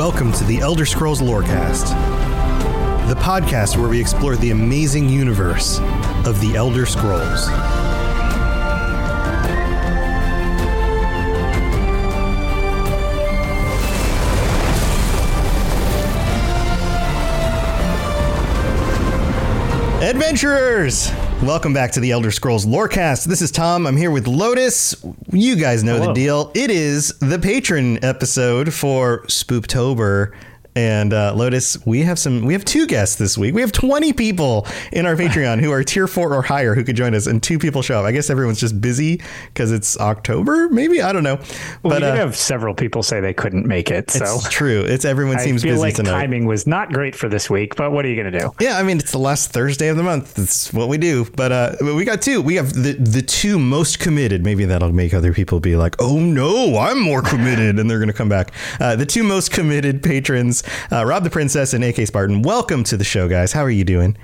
Welcome to the Elder Scrolls Lorecast, the podcast where we explore the amazing universe of the Elder Scrolls. Adventurers! Welcome back to the Elder Scrolls Lorecast. This is Tom. I'm here with Lotus. You guys know the deal. It is the patron episode for Spooptober. And uh, Lotus, we have some. We have two guests this week. We have 20 people in our Patreon who are tier four or higher who could join us, and two people show up. I guess everyone's just busy because it's October. Maybe I don't know. Well, but we did uh, have several people say they couldn't make it, so it's true. It's everyone I seems feel busy like tonight. timing was not great for this week. But what are you going to do? Yeah, I mean it's the last Thursday of the month. That's what we do. But uh, we got two. We have the the two most committed. Maybe that'll make other people be like, "Oh no, I'm more committed," and they're going to come back. Uh, the two most committed patrons, uh, Rob the Princess and AK Spartan. Welcome to the show, guys. How are you doing?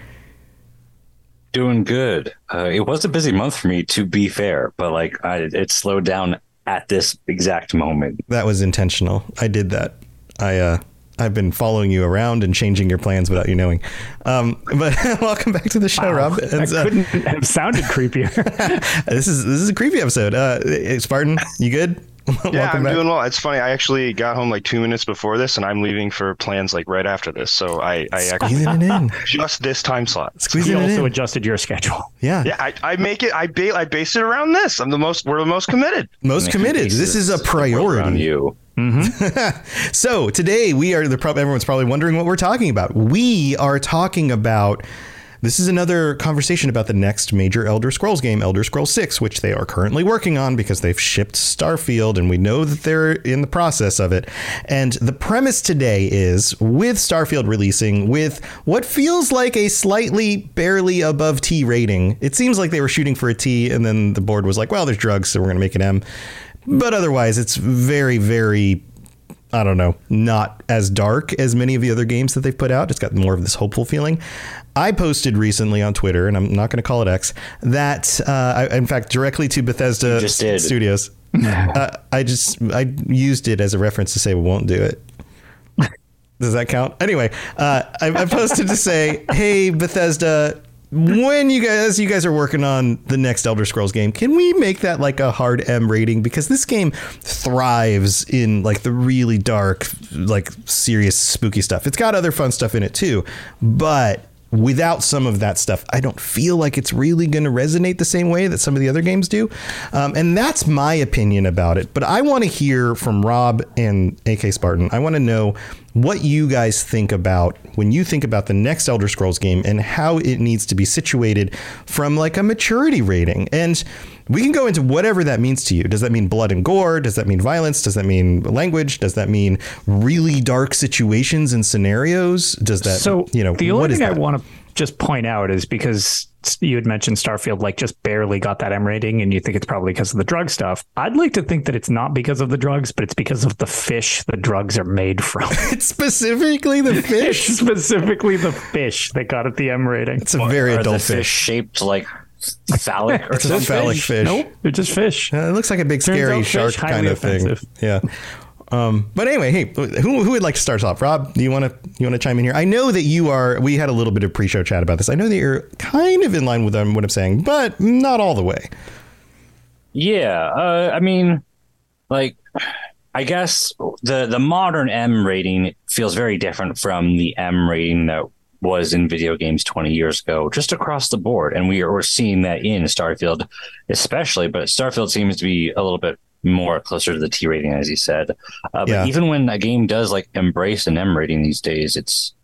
Doing good. Uh, it was a busy month for me, to be fair, but like I, it slowed down at this exact moment. That was intentional. I did that. I uh, I've been following you around and changing your plans without you knowing. Um, but welcome back to the show, Rob. that And, uh, couldn't have sounded creepier. this is this is a creepy episode. Uh, Spartan, you good? Yeah, I'm back. doing well. It's funny. I actually got home like two minutes before this, and I'm leaving for plans like right after this. So I, I actually it in. just this time slot. he Squeezing it also in. adjusted your schedule. Yeah. Yeah, I, I make it. I ba- I base it around this. I'm the most. We're the most committed. Most committed. This is a Around priority. you. Mm-hmm. So today we are the prob- everyone's probably wondering what we're talking about. We are talking about this is another conversation about the next major Elder Scrolls game, Elder Scrolls 6, which they are currently working on because they've shipped Starfield and we know that they're in the process of it. And the premise today is with Starfield releasing with what feels like a slightly barely above T rating. It seems like they were shooting for a T and then the board was like, well, there's drugs, so we're going to make an M. But otherwise, it's very, very I don't know, not as dark as many of the other games that they've put out. It's got more of this hopeful feeling. I posted recently on Twitter, and I'm not going to call it X, that uh, I, in fact directly to Bethesda just did. Studios. uh, I just I used it as a reference to say we won't do it. Does that count? Anyway, uh, I, I posted to say, "Hey Bethesda, when you guys you guys are working on the next Elder Scrolls game, can we make that like a hard M rating? Because this game thrives in like the really dark, like serious, spooky stuff. It's got other fun stuff in it too, but." Without some of that stuff, I don't feel like it's really going to resonate the same way that some of the other games do. Um, and that's my opinion about it. But I want to hear from Rob and AK Spartan. I want to know what you guys think about when you think about the next Elder Scrolls game and how it needs to be situated from like a maturity rating. And we can go into whatever that means to you. Does that mean blood and gore? Does that mean violence? Does that mean language? Does that mean really dark situations and scenarios? Does that, so you know, the what only is thing I want to just point out is because you had mentioned Starfield like just barely got that M rating, and you think it's probably because of the drug stuff. I'd like to think that it's not because of the drugs, but it's because of the fish the drugs are made from. It's specifically the it's fish. specifically the fish that got it the M rating. It's a very Are the adult fish fish. shaped like phallic or It's a something? phallic fish. Nope, they're just fish. Uh, it looks like a big Turns scary shark fish, kind highly of thing. Yeah. Um, but anyway, hey, who, who would like to start us off? Rob, do you want to you want to chime in here? I know that you are. We had a little bit of pre-show chat about this. I know that you're kind of in line with um, what I'm saying, but not all the way. Yeah, uh, I mean, like, I guess the the modern M rating feels very different from the M rating that was in video games 20 years ago, just across the board. And we are we're seeing that in Starfield, especially. But Starfield seems to be a little bit more closer to the T rating, as you said. Uh, but Yeah. even when a game does like embrace an M rating these days, it's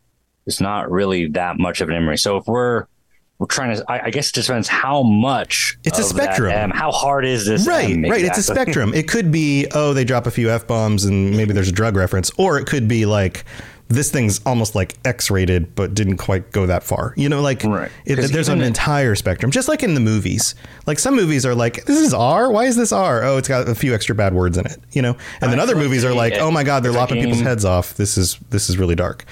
it's not really that much of an M rating. So if we're we're trying to, I, I guess it depends how much. It's a spectrum. M, how hard is this? Right, M right. It's a spectrum. It could be, oh, they drop a few f bombs and maybe there's a drug reference, or it could be like this thing's almost like X-rated, but didn't quite go that far. You know, like Right. it, there's an entire spectrum, just like in the movies. Like some movies are like, this is R. Why is this R? Oh, it's got a few extra bad words in it. You know, and then I other movies are like like, oh my god, they're lopping people's heads off. This is this is really dark.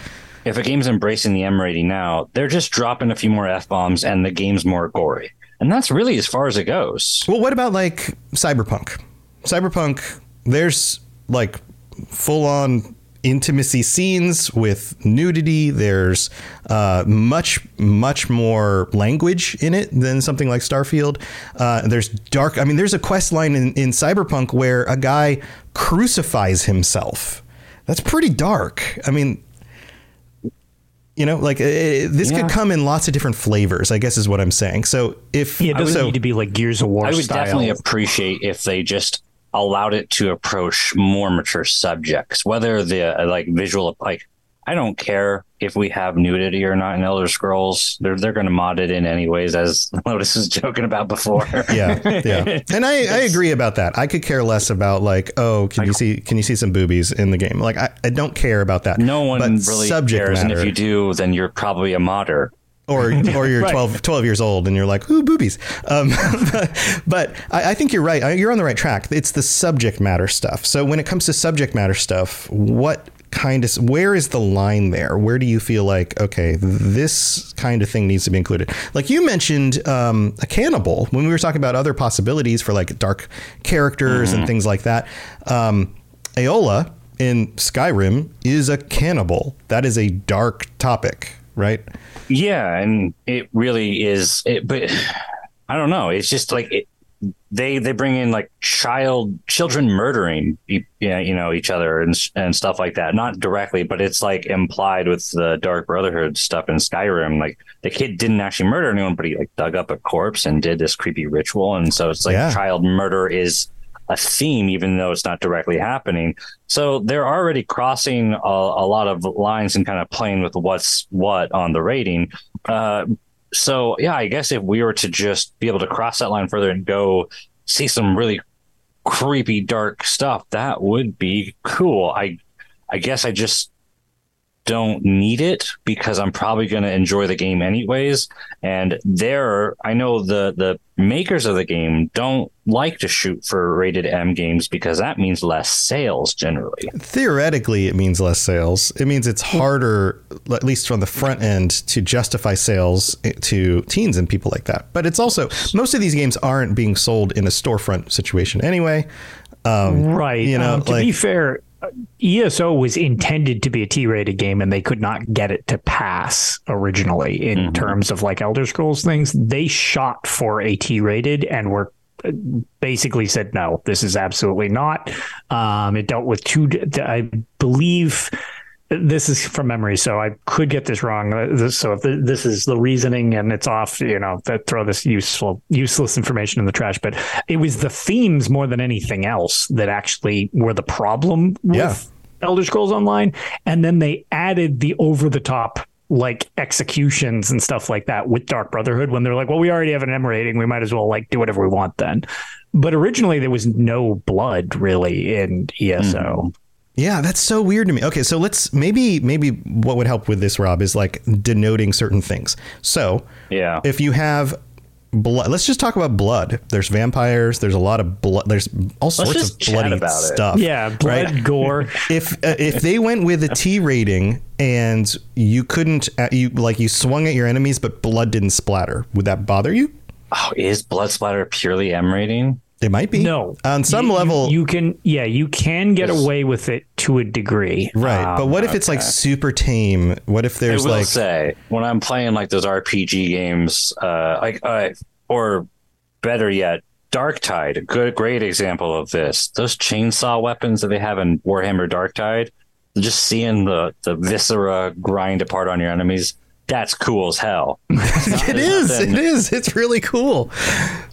If a game's embracing the M rating now, they're just dropping a few more f bombs, and the game's more gory, and that's really as far as it goes. Well, what about like Cyberpunk? Cyberpunk, there's like full on intimacy scenes with nudity. There's uh, much, much more language in it than something like Starfield. Uh, there's dark, I mean, there's a quest line in, in Cyberpunk where a guy crucifies himself. That's pretty dark. I mean, you know, like uh, this Yeah. could come in lots of different flavors. I guess is what I'm saying. So if Yeah, it doesn't so, need to be like Gears of War I would style. definitely appreciate if they just allowed it to approach more mature subjects, whether the uh, like visual, like I don't care if we have nudity or not in Elder Scrolls. They're they're going to mod it in anyways, as Lotus was joking about before. yeah, yeah, and I, I agree about that. I could care less about like, oh, can you see can you see some boobies in the game? Like, I, I don't care about that. No one but really subject cares, matter, and if you do, then you're probably a modder. Or or you're Right. 12, 12 years old and you're like, ooh, boobies. Um, but I, I think you're right. You're on the right track. It's the subject matter stuff. So when it comes to subject matter stuff, what kind of where is the line there? Where do you feel like okay, this kind of thing needs to be included? Like you mentioned um, a cannibal when we were talking about other possibilities for like dark characters and things like that. Um, Eola in Skyrim is a cannibal. That is a dark topic, right? Yeah, and it really is. It, but I don't know. It's just like it, they they bring in like child children murdering yeah you know each other and and stuff like that. Not directly, but it's like implied with the Dark Brotherhood stuff in Skyrim. Like the kid didn't actually murder anyone, but he like dug up a corpse and did this creepy ritual, and so it's like Yeah. child murder is a theme, even though it's not directly happening. So they're already crossing a, a lot of lines and kind of playing with what's what on the rating. Uh, so yeah, I guess if we were to just be able to cross that line further and go see some really creepy, dark stuff, that would be cool. I, I guess I just don't need it because I'm probably going to enjoy the game anyways. And there, I know the the makers of the game don't like to shoot for rated M games because that means less sales generally. Theoretically, it means less sales. It means it's harder, at least from the front end, to justify sales to teens and people like that. But it's also most of these games aren't being sold in a storefront situation anyway. Um, Right. You know, um, to like- be fair, ESO was intended to be a T-rated game, and they could not get it to pass originally in Mm-hmm. terms of like Elder Scrolls things. They shot for a T-rated and were uh, basically said no, this is absolutely not. Um, it dealt with two. I believe this is from memory, so I could get this wrong. Uh, So if this is the reasoning and it's off, you know, that throw this useful, useless information in the trash. But it was the themes more than anything else that actually were the problem with Yeah. Elder Scrolls Online, and then they added the over the top like executions and stuff like that with Dark Brotherhood when they're like, well, we already have an M rating, we might as well like do whatever we want then. But originally there was no blood really in ESO. Yeah, that's so weird to me. Okay, so let's maybe maybe what would help with this, Rob, is like denoting certain things. So Yeah. if you have blood, let's just talk about blood. There's vampires. There's a lot of blood. There's all sorts of bloody about it. stuff. Yeah, blood, right? gore. if uh, if they went with a T rating and you couldn't uh, you like you swung at your enemies but blood didn't splatter, would that bother you? Oh, is blood splatter purely M rating? It might be. No, on some You- you- level, you, can. Yeah, you can get Yes. away with it to a degree. right? but Um, what if it's like super tame? What if I there's will like say when I'm playing like those RPG games, uh, like uh, or better yet, Darktide, a good great example of this. Those chainsaw weapons that they have in Warhammer Darktide, just seeing the the viscera grind apart on your enemies, that's cool as hell. it is? It is. It's really cool.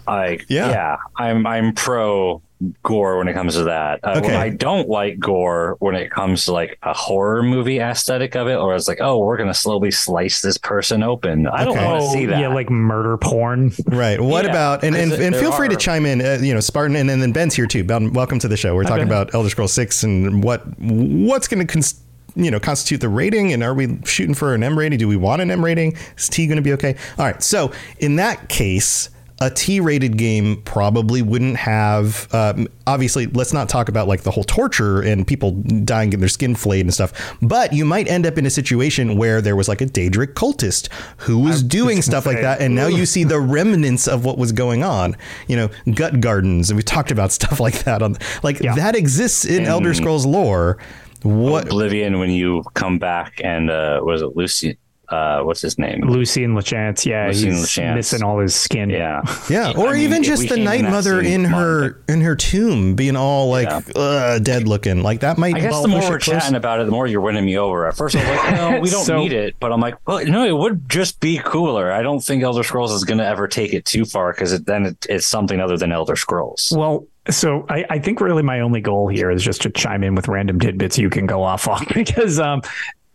Like Yeah. yeah, I'm I'm pro gore when it comes to that. Uh, Okay. I don't like gore when it comes to like a horror movie aesthetic of it, or it's like, oh, we're gonna slowly slice this person open. I don't want to see that. Oh, Yeah, like murder porn. Right. What Yeah, about and and, 'cause and there feel free to chime in. Uh, you know, Spartan, and, and then Ben's here too. Ben, welcome to the show. We're talking Ben. about Elder Scrolls Six and what what's going to cons- you know constitute the rating, and are we shooting for an M rating? Do we want an M rating? Is T going to be okay? All right. So in that case. A T-rated game probably wouldn't have. Um, obviously, let's not talk about like the whole torture and people dying, getting their skin flayed and stuff. But you might end up in a situation where there was like a Daedric cultist who was doing stuff like that, and now you see the remnants of what was going on. You know, gut gardens, and we talked about stuff like that on like Yeah. that exists in Elder Scrolls lore. What? Oblivion when you come back and uh, was it Lucy? Uh, what's his name? Lucian Lachance, yeah, Lucian he's Lachance. missing all his skin. Yeah, Yeah, or I mean, even just the Night in Mother in her in her tomb, being all like Yeah. uh, dead looking. Like that might. I guess the more we're it close. chatting about it, the more you're winning me over. At first, I was like, no, we don't So- need it. But I'm like, well, no, it would just be cooler. I don't think Elder Scrolls is going to ever take it too far because it, then it, it's something other than Elder Scrolls. Well, so I, I think really my only goal here is just to chime in with random tidbits you can go off on because um,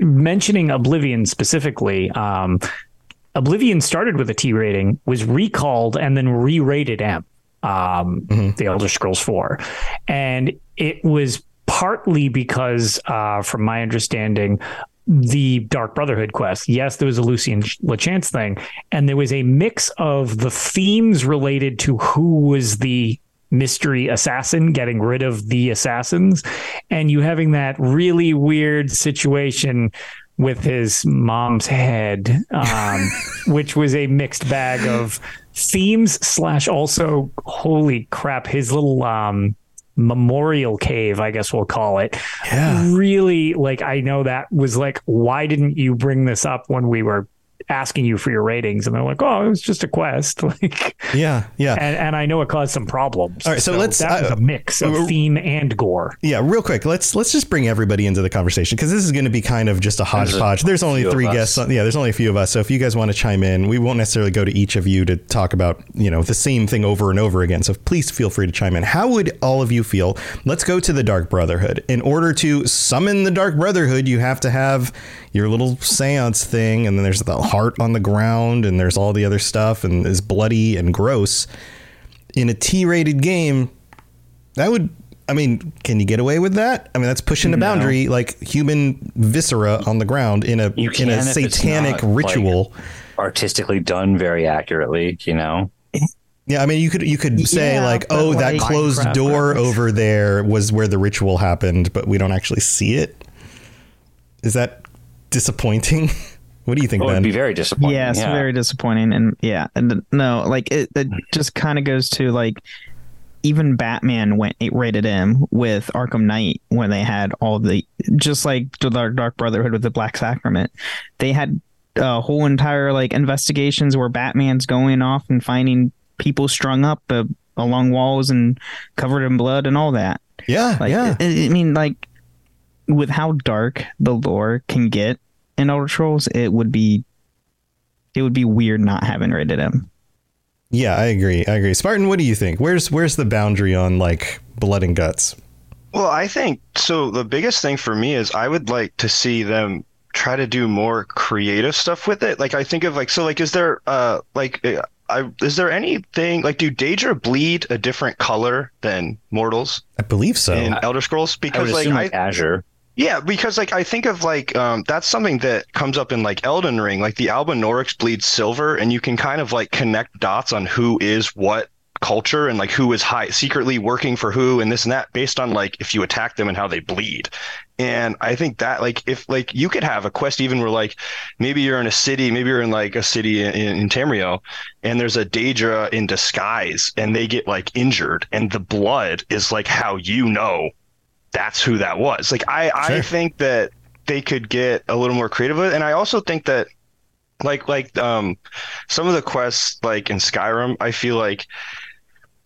mentioning Oblivion specifically, um, Oblivion started with a T rating, was recalled, and then re-rated M. Um, The Elder Scrolls Four, and it was partly because, uh, from my understanding, the Dark Brotherhood quest. Yes, there was a Lucian Lachance thing, and there was a mix of the themes related to who was the mystery assassin, getting rid of the assassins, and you having that really weird situation with his mom's head, um, which was a mixed bag of themes slash also holy crap, his little um memorial cave, I guess we'll call it. Yeah. Really like I know that was like, why didn't you bring this up when we were asking you for your ratings? And they're like, Oh, it was just a quest. Like Yeah, yeah. and, and I know it caused some problems. All right, so let's- that was uh, a mix of uh, theme and gore. Yeah, real quick, let's let's just bring everybody into the conversation because this is going to be kind of just a There's a hodgepodge. There's only three guests. On, yeah, there's only a few of us. So if you guys want to chime in, we won't necessarily go to each of you to talk about you know the same thing over and over again. So please feel free to chime in. How would all of you feel? Let's go to the Dark Brotherhood. In order to summon the Dark Brotherhood, you have to have your little seance thing, and then there's the heart on the ground, and there's all the other stuff, and is bloody and gross. In a T-rated game, that would I mean, can you get away with that? I mean, that's pushing the boundary like human viscera on the ground in a You in a can if it's satanic not, like- ritual. Artistically done very accurately, you know. yeah, I mean, you could you could say Yeah, like, but "Oh, that closed Minecraft door graphics. over there was where the ritual happened, but we don't actually see it. Is that disappointing? what do you think, It would be very disappointing. yeah, it's very disappointing, and yeah, and no, like it, it just kind of goes to like even Batman went rated M with Arkham Knight when they had all the just like the Dark, Dark Brotherhood with the Black Sacrament, they had a whole entire like investigations where Batman's going off and finding people strung up uh, along walls and covered in blood and all that. yeah, Like, yeah. I, I mean, like, with how dark the lore can get in Elder Scrolls, it would be, it would be weird not having rated M. Yeah, I agree. I agree. Spartan, what do you think? Where's where's the boundary on like blood and guts? Well, I think so. The biggest thing for me is I would like to see them try to do more creative stuff with it. Like I think of like so like is there uh like uh, I is there anything like do Daedra bleed a different color than mortals I believe so. in Elder Scrolls? I would Because like assume I like Azure. Yeah, because like I think of like um that's something that comes up in like Elden Ring. Like the Albinaurics bleeds silver, and you can kind of like connect dots on who is what culture and like who is high secretly working for who and this and that based on like if you attack them and how they bleed. And I think that like if like you could have a quest even where like maybe you're in a city, maybe you're in like a city in, in Tamriel, and there's a Daedra in disguise and they get like injured and the blood is like how you know that's who that was. Like I, Sure. I think that they could get a little more creative with it. And I also think that like like um some of the quests like in Skyrim, I feel like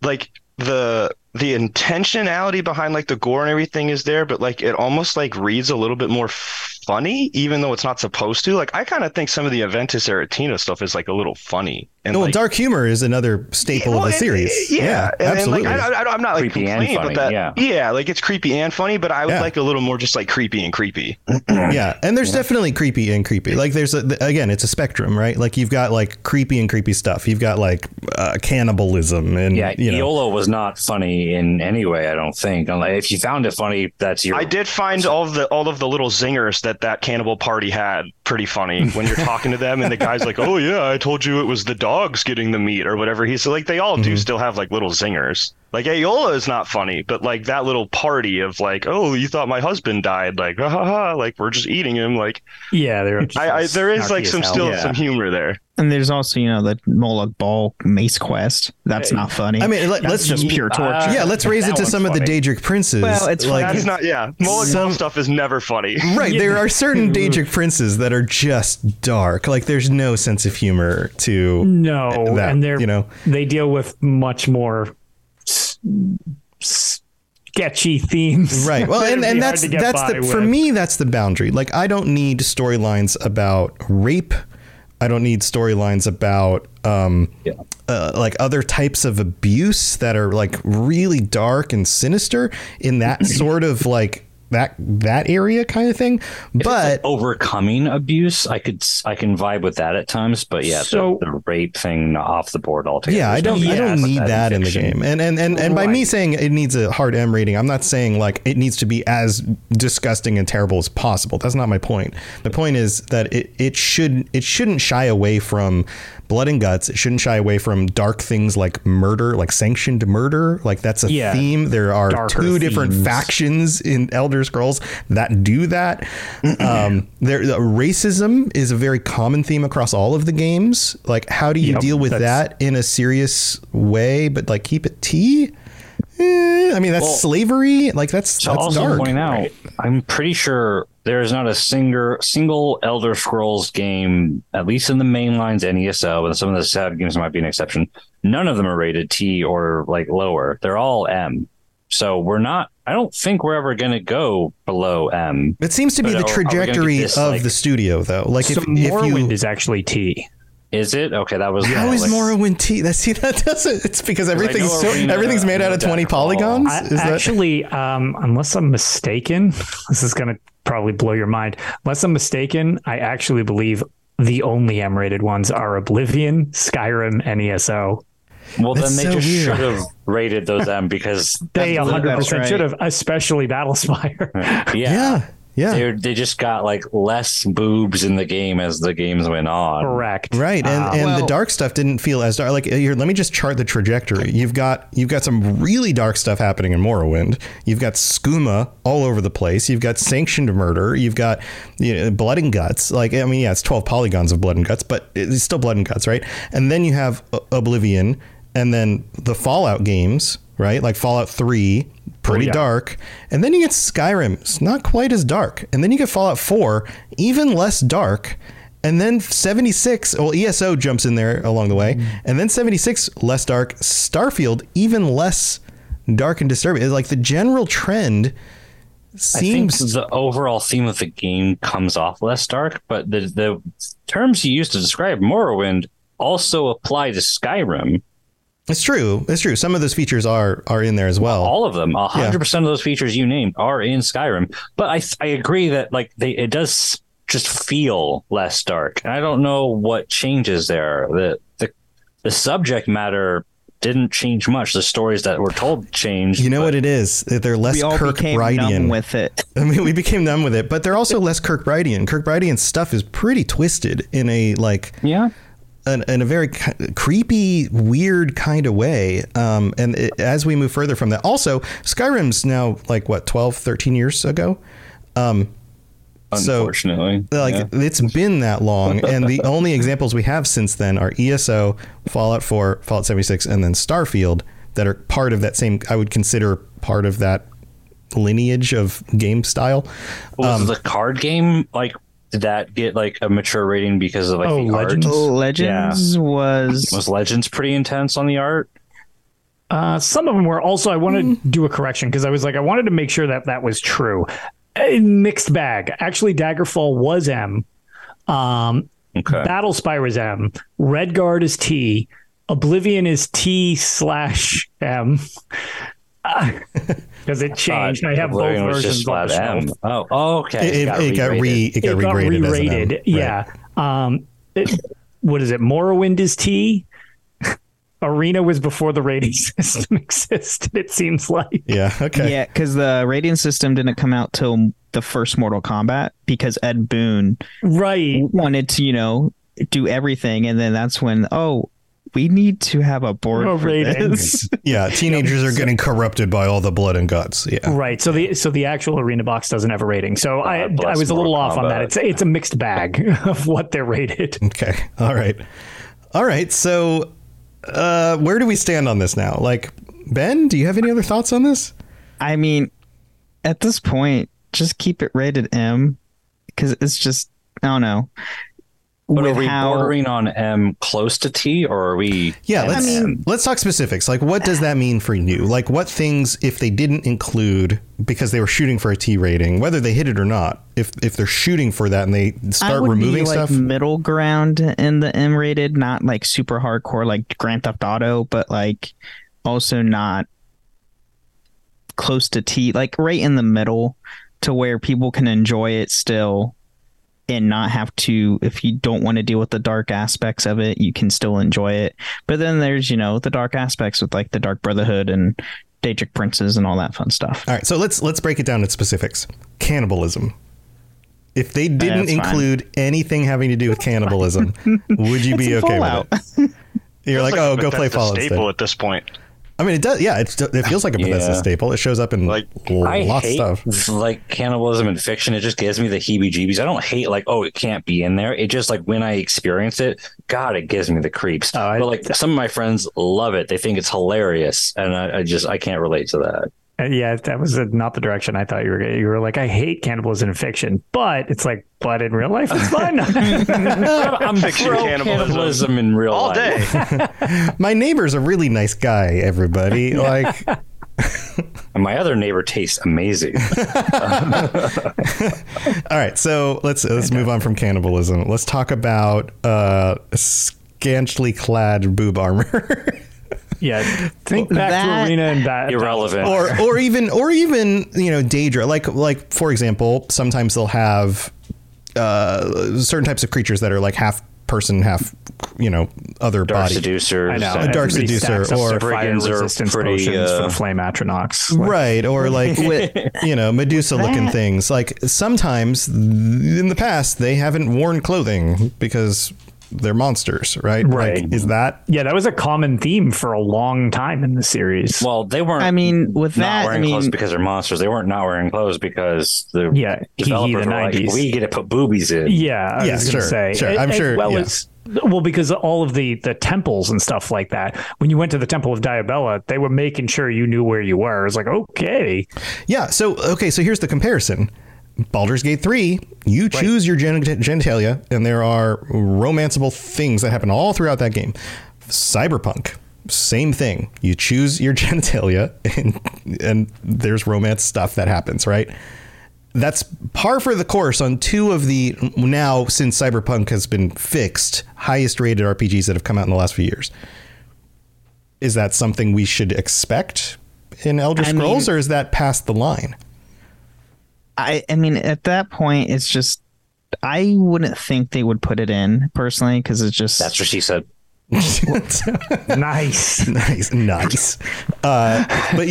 like the the intentionality behind like the gore and everything is there, but like it almost like reads a little bit more funny, even though it's not supposed to. Like I kind of think some of the Aventus Aretino stuff is like a little funny And well, like, dark humor is another staple well, of the and- series. Yeah, and- and, absolutely. like, I, I, I'm not like Creepy and complaining funny, about that. yeah. like it's creepy and funny, but I would Yeah. like a little more just like creepy and creepy. yeah, and there's definitely creepy and creepy. Like there's a, again, it's a spectrum, right? Like you've got like creepy and creepy stuff. You've got like uh, cannibalism and Yeah, you know. Eola was not funny in any way. I don't think. Unless if you found it funny, that's your. I did find all of the all of the little zingers that that cannibal party had pretty funny when you're talking to them, and the guy's like, "Oh yeah, I told you it was the dogs getting the meat or whatever." He's like, they all do mm-hmm. still have like little zingers. Like Eola is not funny, but like that little party of like, "Oh, you thought my husband died?" Like, ha ha ha! Like we're just eating him. Like Yeah, they're I, I there is like some hell. still Yeah. some humor there. And there's also, you know, the Molag Bal Mace Quest. That's not funny. I mean, let, let's just pure torture. Uh, yeah, let's raise it to one's some of the funny. Daedric princes. Well, it's like That's not yeah. Molag Some- stuff is never funny. right. There are certain Daedric princes that are just dark. Like there's no sense of humor to no, that, and they're you know. they deal with much more s- sketchy themes. right. Well and, and that's that's by the for me that's the boundary. Like i don't need storylines about rape. I don't need storylines about um uh, like other types of abuse that are like really dark and sinister in that sort of like that that area kind of thing but overcoming abuse. I could I can vibe with that at times, but yeah, So- the, the rape thing off the board altogether. Yeah, I don't. no I don't need need that that in the game. And and and, and by me saying it needs a hard M rating, I'm not saying like it needs to be as disgusting and terrible as possible. That's not my point. The point is that it it should it shouldn't shy away from blood and guts. It shouldn't shy away from dark things like murder, like sanctioned murder. Like that's a Yeah, theme. There are two different factions in Elder Scrolls that do that. um, there, the racism is a very common theme across all of the games. Like, how do you Yep, deal with that in a serious way, but like keep it T? Eh, I mean, that's slavery. Like that's To that's also dark. point out, I'm pretty sure there is not a single single Elder Scrolls game, at least in the main lines NESO, and some of the sad games might be an exception. None of them are rated T or like lower. They're all M. So we're not. I don't think we're ever going to go below M. It seems to be But the are- are we gonna get trajectory this, of like- the studio, though. Like so if, if Morrowind you is actually T. Is it okay? That was how is like- Morrowind T? That see that doesn't. It's because everything's so, Arena- everything's made out of twenty Daggerfall. polygons. I, is that actually, um, unless I'm mistaken, this is going to probably blow your mind. Unless I'm mistaken, I actually believe the only M-rated ones are Oblivion, Skyrim, and ESO. Well, That's then they so just should have rated those M because They 100 percent right. should have, especially Battlespire. yeah, yeah, yeah. They, they just got like less boobs in the game as the games went on. Correct. Right, and Um, and the dark stuff didn't feel as dark. Like here, let me just chart the trajectory. You've got you've got some really dark stuff happening in Morrowind. You've got skooma all over the place. You've got sanctioned murder. You've got you know, blood and guts. Like I mean, yeah, it's twelve polygons of blood and guts, but it's still blood and guts, right? And then you have Oblivion, and then the Fallout games, right? Like Fallout Three, pretty oh, yeah. dark. And then you get Skyrim, it's not quite as dark. And then you get Fallout 4, even less dark. And then 76, well, ESO jumps in there along the way. Mm. And then 76, less dark. Starfield, even less dark and disturbing. It's like the general trend I think seems. the overall theme of the game comes off less dark, but the the terms you use to describe Morrowind also apply to Skyrim. It's true. It's true. Some of those features are are in there as well. All of them, hundred percent of those features you named are in Skyrim. But I I agree that like they it does just feel less dark. And I don't know what changes there. The the the subject matter didn't change much. The stories that were told changed. You know what it is? They're less we all Kirk became with it. I mean, we became numb with it, but they're also less Kirkbridean. Kirk Bridian's stuff is pretty twisted in a like Yeah. In, in a very creepy, weird kind of way. Um, and it, as we move further from that, also Skyrim's now like what 12, 13 years ago. Um, so Unfortunately, like Yeah. it's been that long, and the only examples we have since then are ESO, Fallout 4, Fallout 76, and then Starfield that are part of that same. I would consider part of that lineage of game style. was um, the card game like? Did that get like a mature rating because of like Oh, the Legends? art? Legends was Was Legends pretty intense on the art? Uh, some of them were also. I wanted to do a correction because I was like, I wanted to make sure that that was true. A mixed bag. Actually, Daggerfall was M. Um, Okay. Battlespire is M. Redguard is T. Oblivion is T slash M. Because it changed. I have both versions just on the flat M. shelf. Oh, oh, okay. It, it, it got re re-rated. it got It got regraded. as an M. re-rated. Right. Yeah. Um, it- what is it? Morrowind is T. Arena was before the rating system existed. It seems like. Yeah. Okay. Yeah, because the rating system didn't come out till the first Mortal Kombat because Ed Boon Right. wanted to, you know, do everything, and then that's when oh, we need to have a board Oh, for ratings. this. Yeah. Teenagers are getting corrupted by all the blood and guts. Yeah. Right. So the so the actual arena box doesn't have a rating. So I I was a little Mortal off on that. It's it's a mixed bag of what they're rated. Okay. All right. All right. So, uh, where do we stand on this now? Like, Ben, do you have any other thoughts on this? I mean, at this point, just keep it rated M because it's just I don't know. But are we how- bordering on M close to T, or are we? Yeah, M? let's let's talk specifics. Like, what does that mean for you? Like, what things, if they didn't include because they were shooting for a T rating, whether they hit it or not, if if they're shooting for that and they I start would removing be, like stuff, middle ground in the M rated, not like super hardcore like Grand Theft Auto, but like also not close to T, like right in the middle to where people can enjoy it still and not have to if you don't want to deal with the dark aspects of it, you can still enjoy it. But then there's, you know, the dark aspects with like the Dark Brotherhood and Daedric Princes and all that fun stuff. all right. So let's let's break it down in specifics. Cannibalism. If they didn't that's fine. include anything having to do with cannibalism, would you be okay Fallout. with it? You're like, oh, go play Bethesda Fallout. instead. staple at this point. I mean, it does. Yeah, it's, it feels like a Bethesda Yeah. staple. It shows up in Like, lots of stuff. like cannibalism in fiction. It just gives me the heebie-jeebies. I don't hate like oh it can't be in there. It just like when I experience it, God, it gives me the creeps. Oh, I- but like some of my friends love it. They think it's hilarious, and I, I just I can't relate to that. Uh, yeah, that was uh, not the direction I thought you were. going. You were like, I hate cannibalism in fiction, but it's like, but in real life, it's fine. I'm Fiction pro cannibalism. cannibalism in real All life. day. My neighbor's a really nice guy. Everybody, like, And my other neighbor tastes amazing. all right. So let's let's move on from cannibalism. Let's talk about uh, scantily clad boob armor. Yeah, think back That- to arena and that Irrelevant. or or even or even you know Daedra like like for example sometimes they'll have uh certain types of creatures that are like half person half you know other Dark body seducers. I know. A dark Everybody seducer stacks up or their fire brigands are resistance pretty, potions for uh, the flame atronachs. right or like you know medusa looking things like sometimes in the past they haven't worn clothing because they're monsters right Right. like, is that Yeah, that was a common theme for a long time in the series. Well, they weren't. I mean, with not that, I wearing clothes because they're monsters. They weren't not wearing clothes because the Yeah, hee hee, developers the were like, we get to put boobies in. Yeah, I Yeah, was going to sure, say. sure. A- I'm as sure, Well, yeah. as, well, because all of the the temples and stuff like that. When you went to the Temple of Dibella, they were making sure you knew where you were. It was like, okay, Yeah. So okay. So here's the comparison. Baldur's Gate 3, you choose your gen- genitalia, and there are romanceable things that happen all throughout that game. Cyberpunk, same thing. You choose your genitalia, and and there's romance stuff that happens, right? That's par for the course on two of the now since Cyberpunk has been fixed highest rated RPGs that have come out in the last few years. Is that something we should expect in Elder I mean- Scrolls, or is that past the line? I I mean, at that point, it's just I wouldn't think they would put it in personally because it's just That's what she said. nice. nice, nice. Uh, but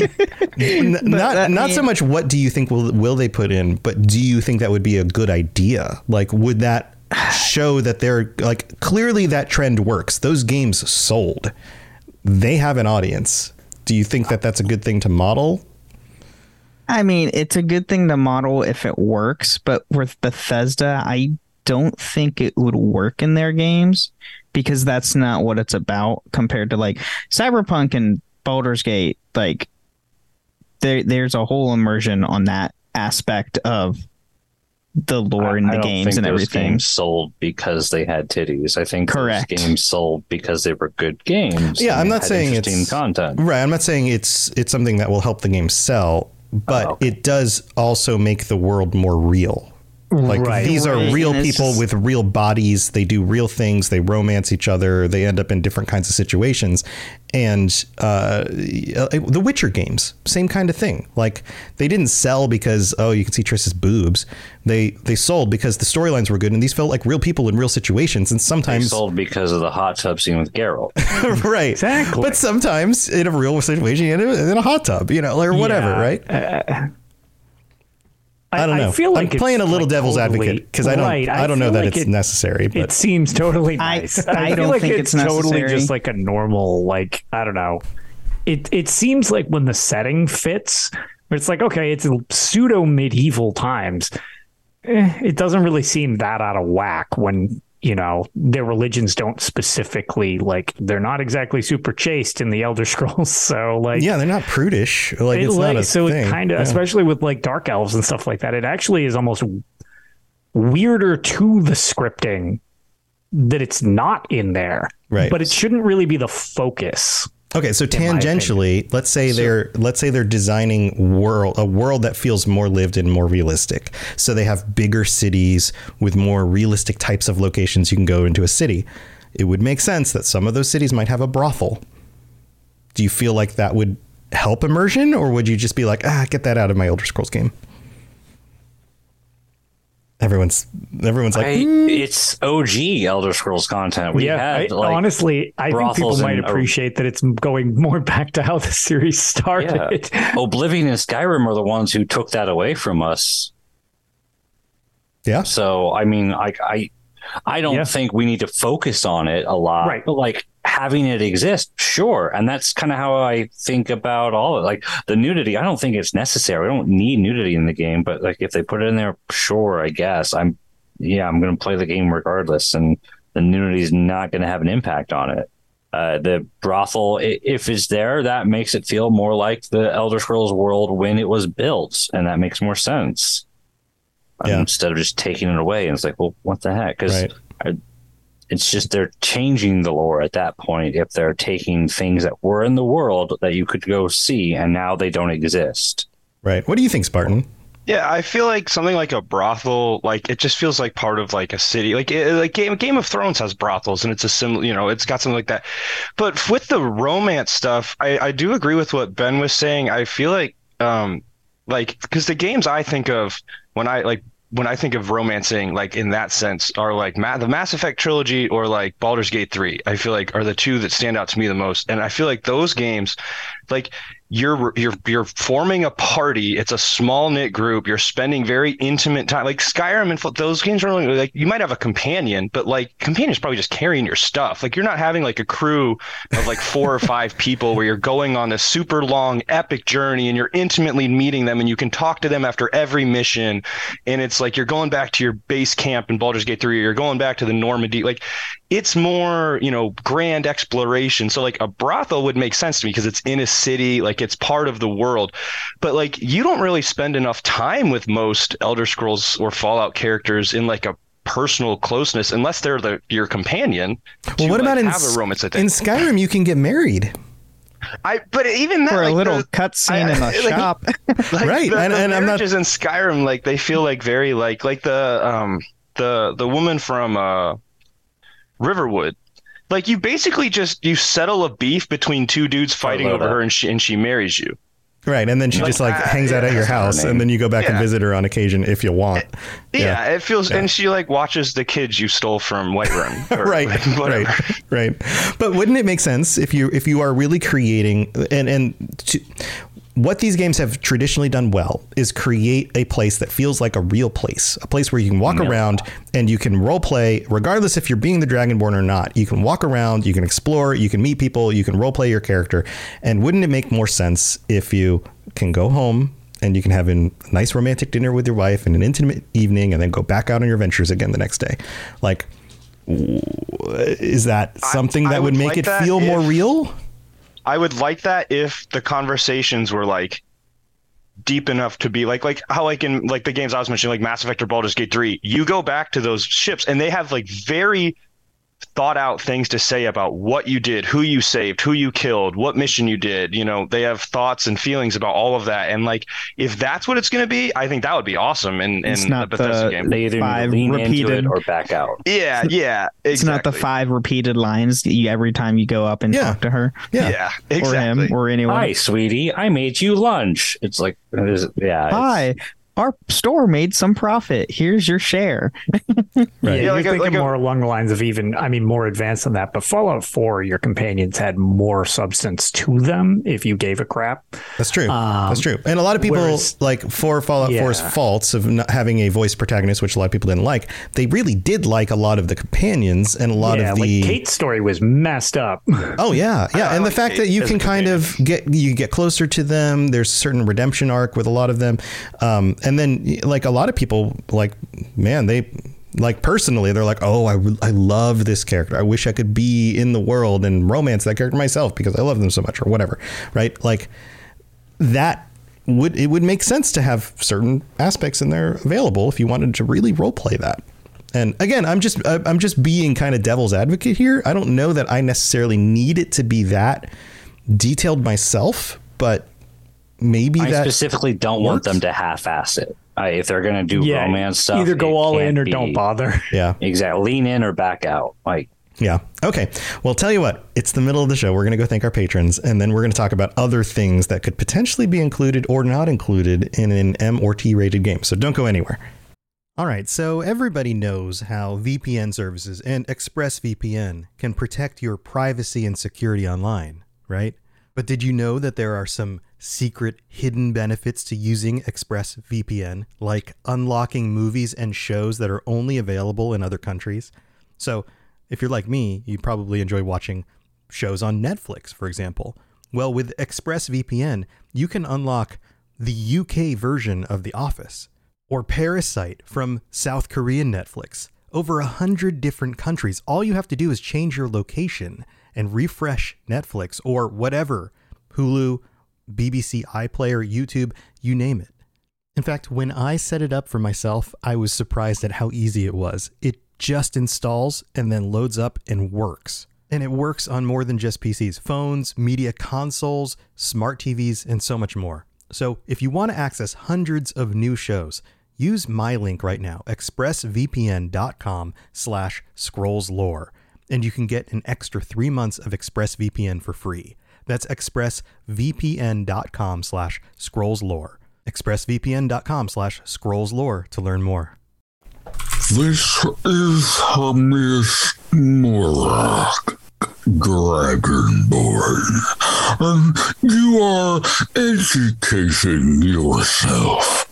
n- not that not so much. What do you think will will they put in? But do you think that would be a good idea? Like, would that show that they're like clearly that trend works? Those games sold. They have an audience. Do you think that that's a good thing to model? I mean, it's a good thing to model if it works, but with Bethesda, I don't think it would work in their games because that's not what it's about compared to like Cyberpunk and Baldur's Gate. Like, there, there's a whole immersion on that aspect of the lore in I the don't games think and those everything. games sold because they had titties. I think Correct. those games sold because they were good games. Yeah, I'm not saying it's content. Right. I'm not saying it's it's something that will help the game sell, but Oh, okay. it does also make the world more real. Like Right. these are Right. real people just- with real bodies. They do real things. They romance each other. They end up in different kinds of situations. And uh, the Witcher games, same kind of thing. Like they didn't sell because oh you can see Triss's boobs. They they sold because the storylines were good and these felt like real people in real situations. And They sometimes sold because of the hot tub scene with Geralt. right Exactly. But sometimes in a real situation, in a, in a hot tub, you know, or whatever, Yeah. right? I don't know. I feel like I'm playing a little like, devil's totally- advocate because I don't Right, I, don't know that like it's it- necessary, but It seems totally I- nice. I feel don't like think it's, it's totally just like a normal, like I don't know. It it seems like when the setting fits, it's like okay, it's pseudo medieval times. Eh, it doesn't really seem that out of whack when you know their religions don't specifically like they're not exactly super chaste in the Elder Scrolls. So like yeah, they're not prudish. Like it, it's like, not a so thing. it kind of Yeah. especially with like dark elves and stuff like that it actually is almost weirder to the scripting that it's not in there Right. but it shouldn't really be the focus Okay, so tangentially, let's say they're let's say they're designing world a world that feels more lived and more realistic. So they have bigger cities with more realistic types of locations you can go into a city. It would make sense that some of those cities might have a brothel. Do you feel like that would help immersion, or would you just be like, ah, get that out of my Elder Scrolls game? Everyone's everyone's like, I, "Mm." it's OG Elder Scrolls content. We yeah had I- like honestly i think people might and- appreciate that it's going more back to how the series started Oblivion and Skyrim are the ones who took that away from us. yeah, So I mean, I I, I don't Yeah. think we need to focus on it a lot. Right. But like having it exist, sure. And that's kind of how I think about all of it. Like the nudity, I don't think it's necessary. I don't need nudity in the game, but like if they put it in there, sure, I guess. I'm yeah, I'm gonna play the game regardless. And the nudity is not gonna have an impact on it. Uh, the brothel, if it's there, that makes it feel more like the Elder Scrolls world when it was built, and that makes more sense. Um, Yeah. Instead of just taking it away, and it's like, well, what the heck? Because right. it's just they're changing the lore at that point. If they're taking things that were in the world that you could go see, and now they don't exist. Right. What do you think, Spartan? Yeah, I feel like something like a brothel, like it just feels like part of like a city. Like it, like Game Game of Thrones has brothels, and it's a similar, you know, it's got something like that. But with the romance stuff, I I do agree with what Ben was saying. I feel like um like because the games I think of when I like when I think of romancing, like in that sense, are like Ma- the Mass Effect trilogy or like Baldur's Gate 3. I feel like are the two that stand out to me the most. And I feel like those games, like you're you're you're forming a party. It's a small knit group. You're spending very intimate time. Like Skyrim and those games are only like you might have a companion, but like companion's probably just carrying your stuff. Like you're not having like a crew of like four or five people where you're going on this super long epic journey and you're intimately meeting them and you can talk to them after every mission. And it's like you're going back to your base camp in Baldur's Gate 3, or you're going back to the Normandy. Like it's more, you know, grand exploration. So like a brothel would make sense to me because it's in a city, like it's part of the world. But like you don't really spend enough time with most Elder Scrolls or Fallout characters in like a personal closeness unless they're the your companion. Well, what about like, in have a romance? In. Skyrim? You can get married. I but even that for a like, little the- cutscene in a like- shop. like Right, the, and- the and I'm not- in Skyrim, like they feel like very like like the um the the woman from uh Riverwood. Like you basically just you settle a beef between two dudes fighting over Carlota. her, and she and she marries you. Right, and then she Like just like that, hangs out at your house, and then you go back and visit her on occasion if you want. Yeah, it feels, Yeah. and she like watches the kids you stole from Whiterun. or, right, like, right, right. But wouldn't it make sense if you if you are really creating and and to, what these games have traditionally done well is create a place that feels like a real place, a place where you can walk around and you can role play, regardless if you're being the Dragonborn or not. You can walk around, you can explore, you can meet people, you can role play your character. And wouldn't it make more sense if you can go home and you can have a nice romantic dinner with your wife and an intimate evening and then go back out on your adventures again the next day? Like, is that something I that would, would make like it feel more real? I would like that if the conversations were like deep enough to be like like how like in like the games I was mentioning like Mass Effect or Baldur's Gate 3 you go back to those ships and they have like very thought out things to say about what you did, who you saved, who you killed, what mission you did. You know, they have thoughts and feelings about all of that. And like, if that's what it's going to be, I think that would be awesome in, in It's not the Bethesda the- game. They either Five lean into repeated- it or back out. Yeah, yeah, exactly. It's not the five repeated lines you, every time you go up and Yeah. talk to her Yeah. Yeah, or exactly. him or anyone. Hi, sweetie. I made you lunch. It's like, there's- yeah. it's- Hi, our store made some profit. Here's your share. Right. Yeah, Yeah, you're like a- thinking like a- more along the lines of even, I mean, more advanced than that. But Fallout 4, your companions had more substance to them if you gave a crap. That's true. Um, That's true. And a lot of people whereas- like for Fallout 4's Yeah. faults of not having a voice protagonist, which a lot of people didn't like. They really did like a lot of the companions and a lot yeah, of the. like Kate's story was messed up. Oh yeah, yeah, I and the like fact Kate that you can a kind of get you get closer to them. There's a certain redemption arc with a lot of them, um, and then like a lot of people, like man, they like personally, they're like, oh, I I love this character. I wish I could be in the world and romance that character myself because I love them so much, or whatever, right? Like that would it would make sense to have certain aspects in there available if you wanted to really role play that. And again, I'm just I'm just being kind of devil's advocate here. I don't know that I necessarily need it to be that detailed myself, but maybe I that specifically don't want them to half-ass it. I, if they're going to do yeah, romance stuff, either go all in or be- don't bother. yeah. Exactly. Lean in or back out. Like, Yeah. Okay. Well, tell you what, it's the middle of the show. We're going to go thank our patrons, and then we're going to talk about other things that could potentially be included or not included in an M or T rated game. So don't go anywhere. All right. So everybody knows how VPN services and ExpressVPN can protect your privacy and security online, right? But did you know that there are some secret hidden benefits to using ExpressVPN, like unlocking movies and shows that are only available in other countries? So, if you're like me, you probably enjoy watching shows on Netflix, for example. Well, with ExpressVPN, you can unlock the UK version of The Office or Parasite from South Korean Netflix. Over a hundred different countries. All you have to do is change your location and refresh Netflix or whatever Hulu, BBC iPlayer, YouTube, you name it. In fact, when I set it up for myself, I was surprised at how easy it was. It just installs and then loads up and works. And it works on more than just PCs, phones, media consoles, smart TVs, and so much more. So if you want to access hundreds of new shows, use my link right now, expressvpn.com slash scrollslore, and you can get an extra three months of ExpressVPN for free. That's expressvpn.com slash scrollslore. expressvpn.com slash scrollslore to learn more. This is Hamis Morak, Dragonborn, and you are educating yourself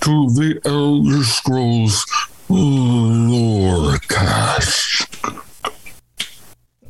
to the Elder Scrolls Lorecast.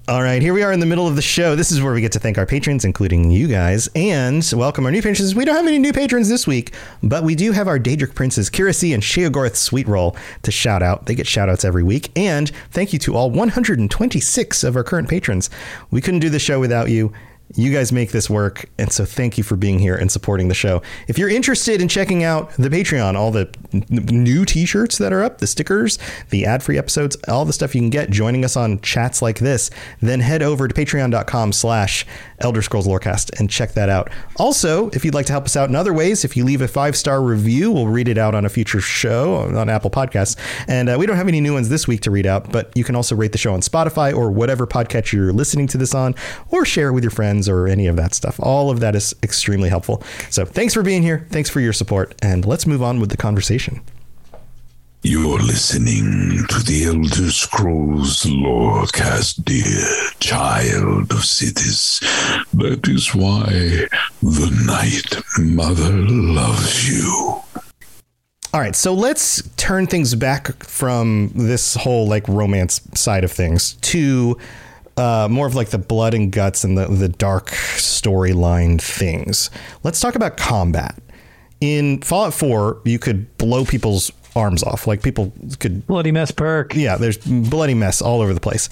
All right, here we are in the middle of the show. This is where we get to thank our patrons, including you guys, and welcome our new patrons. We don't have any new patrons this week, but we do have our Daedric Princes, Kira C and Sheogorath Sweetroll to shout out. They get shout outs every week. And thank you to all 126 of our current patrons. We couldn't do the show without you. You guys make this work, and so thank you for being here and supporting the show. If you're interested in checking out the Patreon, all the n- new T-shirts that are up, the stickers, the ad-free episodes, all the stuff you can get joining us on chats like this, then head over to Patreon.com/slash Elder Scrolls Lorecast and check that out. Also, if you'd like to help us out in other ways, if you leave a five-star review, we'll read it out on a future show on Apple Podcasts. And uh, we don't have any new ones this week to read out, but you can also rate the show on Spotify or whatever podcast you're listening to this on, or share it with your friends or any of that stuff. All of that is extremely helpful. So thanks for being here. Thanks for your support. And let's move on with the conversation. You're listening to the Elder Scrolls Lorecast, dear child of cities. That is why the Night Mother loves you. All right, so let's turn things back from this whole like romance side of things to uh, more of like the blood and guts and the, the dark storyline things. Let's talk about combat. In Fallout 4, you could blow people's arms off. Like people could Bloody mess perk. yeah, there's bloody mess all over the place.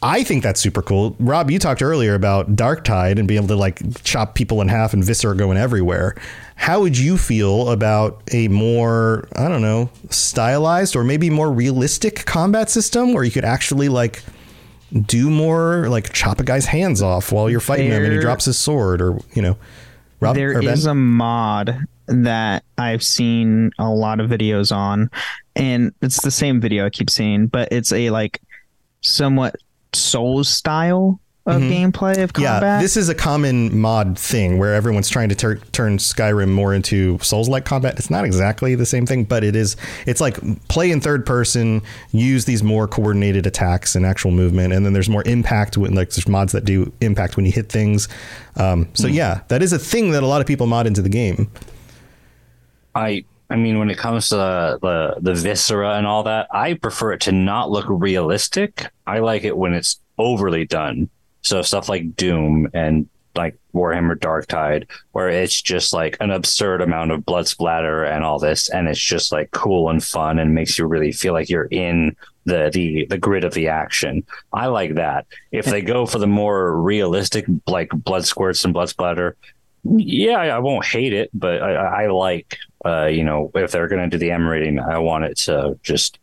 I think that's super cool. Rob, you talked earlier about Darktide and being able to like chop people in half and viscera going everywhere. How would you feel about a more, I don't know, stylized or maybe more realistic combat system where you could actually like do more like chop a guy's hands off while you're fighting him and he drops his sword or you know Rob There is a mod that I've seen a lot of videos on, and it's the same video I keep seeing, but it's a like somewhat Souls style of gameplay of combat. Mm-hmm. yeah this is a common mod thing where everyone's trying to tur- turn skyrim more into souls-like combat it's not exactly the same thing but it is it's like play in third person use these more coordinated attacks and actual movement and then there's more impact when like there's mods that do impact when you hit things um, so yeah that is a thing that a lot of people mod into the game I I mean, when it comes to the, the the viscera and all that, I prefer it to not look realistic. I like it when it's overly done. So stuff like Doom and like Warhammer Darktide, where it's just like an absurd amount of blood splatter and all this, and it's just like cool and fun and makes you really feel like you're in the the the grid of the action. I like that. If they go for the more realistic, like blood squirts and blood splatter, yeah, I won't hate it, but I, I like, uh, you know, if they're going to do the M rating, I want it to just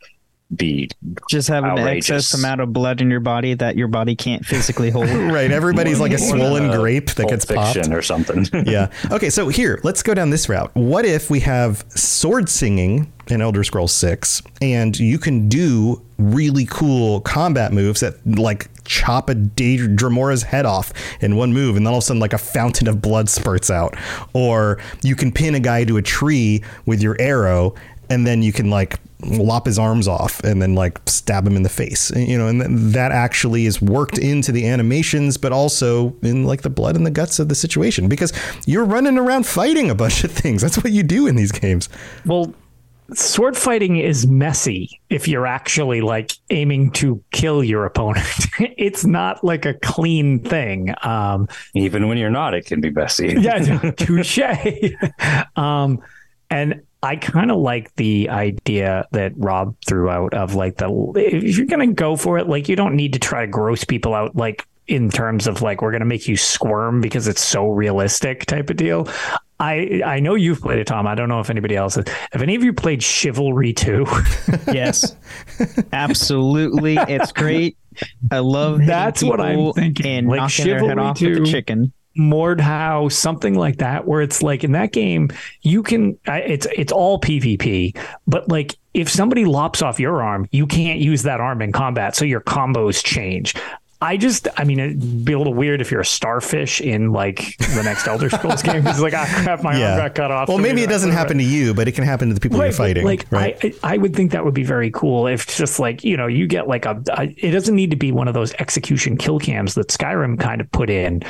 be Just have an excess amount of blood in your body that your body can't physically hold. right everybody's like a swollen than, uh, grape that gets popped Fiction or something. yeah. Okay, so here, let's go down this route. What if we have sword singing in Elder Scrolls 6 and you can do really cool combat moves that like chop a De- Dremora's head off in one move and then all of a sudden like a fountain of blood spurts out or you can pin a guy to a tree with your arrow and then you can like lop his arms off and then like stab him in the face you know and th- that actually is worked into the animations but also in like the blood and the guts of the situation because you're running around fighting a bunch of things that's what you do in these games Well, sword fighting is messy if you're actually like aiming to kill your opponent. it's not like a clean thing. Um, Even when you're not, it can be messy. yeah, touche. um, and I kind of like the idea that Rob threw out of like the if you're gonna go for it, like you don't need to try to gross people out like in terms of like we're gonna make you squirm because it's so realistic type of deal. I I know you've played it, Tom. I don't know if anybody else has. Have any of you played Chivalry 2? yes, absolutely, it's great. I love That's what I'm thinking. and Like knocking their head Chivalry off with the chicken. Mordhau, something like that, where it's like in that game, you can it's it's all PvP, but like if somebody lops off your arm, you can't use that arm in combat, so your combos change. I just, I mean, it'd be a little weird if you're a starfish in like the next Elder Scrolls game. It's like, ah, crap, my arm got cut off. well maybe it doesn't happen to you but it can happen to the people you're fighting Like right I, I I would think that would be very cool if just like you know you get like a, a it doesn't need to be one of those execution kill cams that Skyrim kind of put in,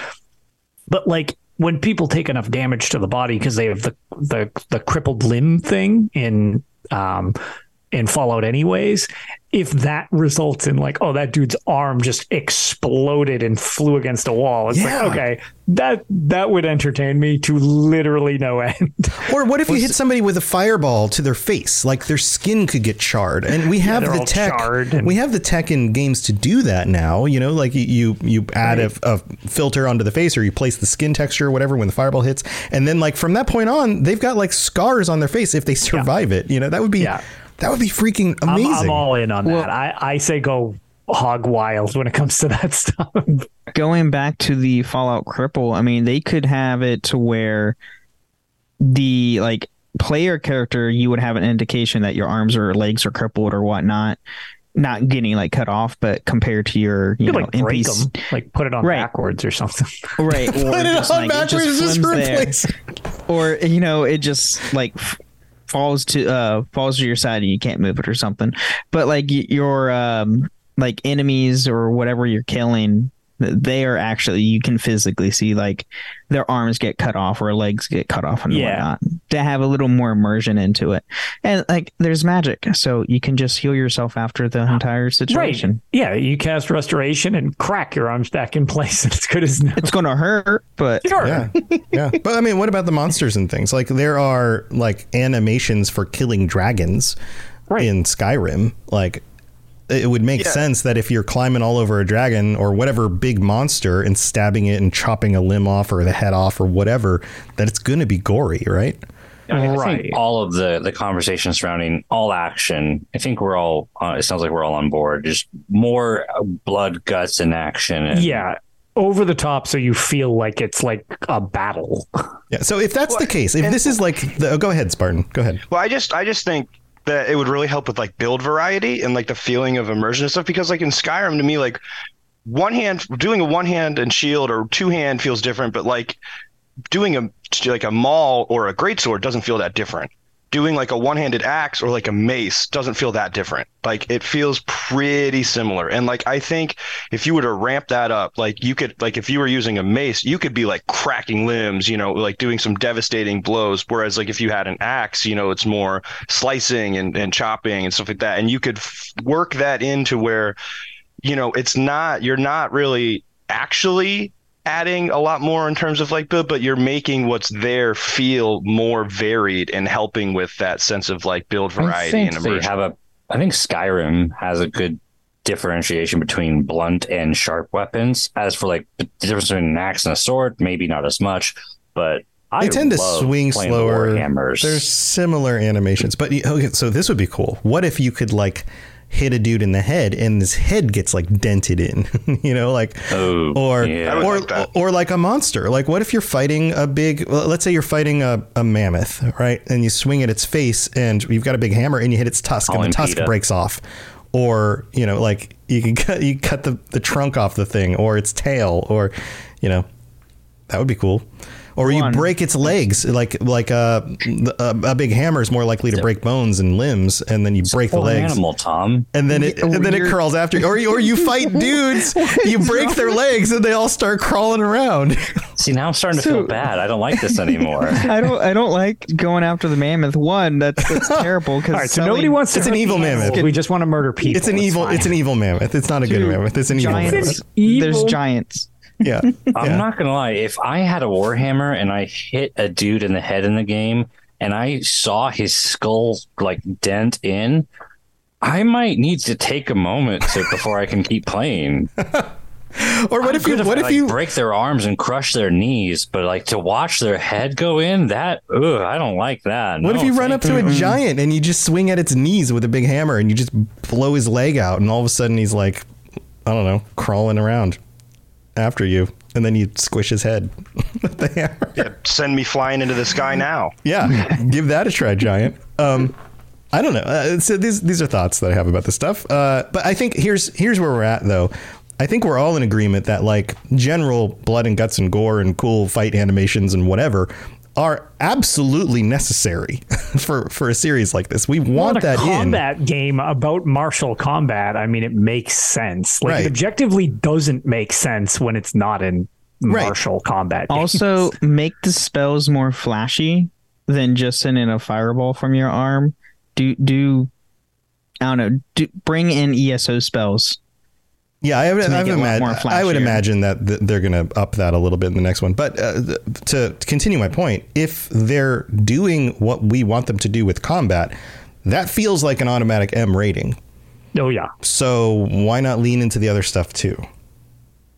but like when people take enough damage to the body because they have the the the crippled limb thing in um in Fallout anyways, if that results in like, oh, that dude's arm just exploded and flew against a wall, it's Yeah. like, okay, that that would entertain me to literally no end. Or what if you hit somebody with a fireball to their face? Like their skin could get charred, and we have they're the tech. and- We have the tech in games to do that now. You know, like you you, you add a, a filter onto the face, or you place the skin texture, or whatever, when the fireball hits, and then like from that point on, they've got like scars on their face if they survive it. You know, that would be Yeah. That would be freaking I'm, amazing. I'm all in on that. I, I say go hog wild when it comes to that stuff. going back to the Fallout Cripple, I mean, they could have it to where the like player character, you would have an indication that your arms or legs are crippled or whatnot, not getting like cut off, but compared to your you You know like break NPC, them, like put it on Right. backwards or something. right? Or Put it just, on like, it backwards, just swims there. replace. or you know, it just like f- falls to uh falls to your side and you can't move it or something. But like your um like enemies or whatever you're killing, they are actually you can physically see like their arms get cut off or legs get cut off and Yeah. whatnot to have a little more immersion into it. And like there's magic, so you can just heal yourself after the entire situation. Yeah, you cast restoration and crack your arms back in place, and it's good as new. It's gonna hurt, but Sure. Yeah, yeah. But I mean, what about the monsters and things? Like there are like animations for killing dragons Right. in Skyrim. Like it would make sense that if you're climbing all over a dragon or whatever big monster and stabbing it and chopping a limb off or the head off or whatever, that it's going to be gory, right? I, I Right. think all of the the conversation surrounding all action. I think we're all. Uh, it sounds like we're all on board. Just more uh, blood, guts, and action. And Yeah. Over the top, so you feel like it's like a battle. Yeah. So if that's the case, if this is like, the, oh, go ahead, Spartan. Go ahead. Well, I just I just think that it would really help with like build variety and like the feeling of immersion and stuff because like in Skyrim to me like one hand doing a one hand and shield or two hand feels different, but like doing a like a maul or a greatsword doesn't feel that different. Doing like a one-handed axe or like a mace doesn't feel that different. Like it feels pretty similar. And like I think if you were to ramp that up, like you could like if you were using a mace, you could be like cracking limbs, you know, like doing some devastating blows. Whereas like if you had an axe, you know, it's more slicing and, and chopping and stuff like that. And you could f- work that into where, you know, it's not you're not really actually adding a lot more in terms of like build, but you're making what's there feel more varied and helping with that sense of like build I variety think and they immersion. have a. I think Skyrim has a good differentiation between blunt and sharp weapons. As for like the difference between an axe and a sword, maybe not as much, but I They tend to swing playing the slower. Warhammers. There's similar animations, but okay. So this would be cool. What if you could like hit a dude in the head and his head gets like dented in, you know, like Oh, or yeah. Or like or like a monster. Like what if you're fighting a big let's say you're fighting a, a mammoth, right? And you swing at its face and you've got a big hammer and you hit its tusk I'll and the tusk impede breaks off. Or, you know, like you can cut you cut the, the trunk off the thing or its tail or you know, that would be cool. Or you One. break its legs, like like a, a a big hammer is more likely to break bones and limbs, and then you break the Full legs, animal, Tom. and then it and then it You're- crawls after you. Or you- or you fight dudes, you break their legs, and they all start crawling around. See, now I'm starting to feel bad. I don't like this anymore. I don't. I don't like going after the mammoth. One, that's, that's terrible. Because All right, so nobody wants to. It's an evil mammoth. We just want to murder people. It's an evil. fine. It's an evil mammoth. It's not a good Two mammoth. It's an evil mammoth. Evil. There's giants. Yeah. I'm Yeah. not gonna lie. If I had a warhammer and I hit a dude in the head in the game, and I saw his skull like dent in, I might need to take a moment to before I can keep playing. Or what I'm if you? What I, if like, you? break their arms and crush their knees? But like to watch their head go in, that ugh, I don't like that. What if you run up to a giant and you just swing at its knees with a big hammer and you just blow his leg out and all of a sudden he's like, I don't know, crawling around after you, and then you squish his head with the hammer. Yeah, send me flying into the sky now. Yeah, give that a try, Giant. Um, I don't know. Uh, so these these are thoughts that I have about this stuff. Uh, but I think here's here's where we're at though. I think we're all in agreement that like general blood and guts and gore and cool fight animations and whatever are absolutely necessary for for a series like this. We want in a that in. combat game about martial combat. I mean, it makes sense. Like Right. it objectively doesn't make sense when it's not in Right. martial combat. games. Also, make the spells more flashy than just sending a fireball from your arm. Do do I don't know. Do, bring in ESO spells. Yeah, I, would- I've it imag- I would imagine that th- they're going to up that a little bit in the next one. But uh, th- to, to continue my point, if they're doing what we want them to do with combat, that feels like an automatic M rating. oh yeah, So why not lean into the other stuff too?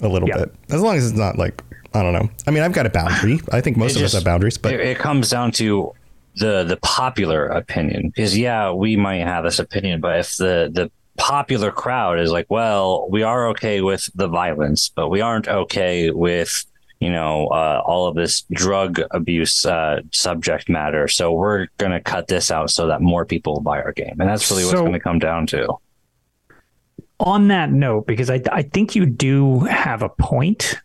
A little Yeah. bit, as long as it's not like I don't know. I mean, I've got a boundary. I think most It of us have boundaries, but it, it comes down to the the popular opinion because yeah we might have this opinion but if the the popular crowd is like well we are okay with the violence but we aren't okay with you know uh, all of this drug abuse uh, subject matter. So we're going to cut this out so that more people will buy our game. And that's really what's So- going to come down to. On that note, because I I think you do have a point,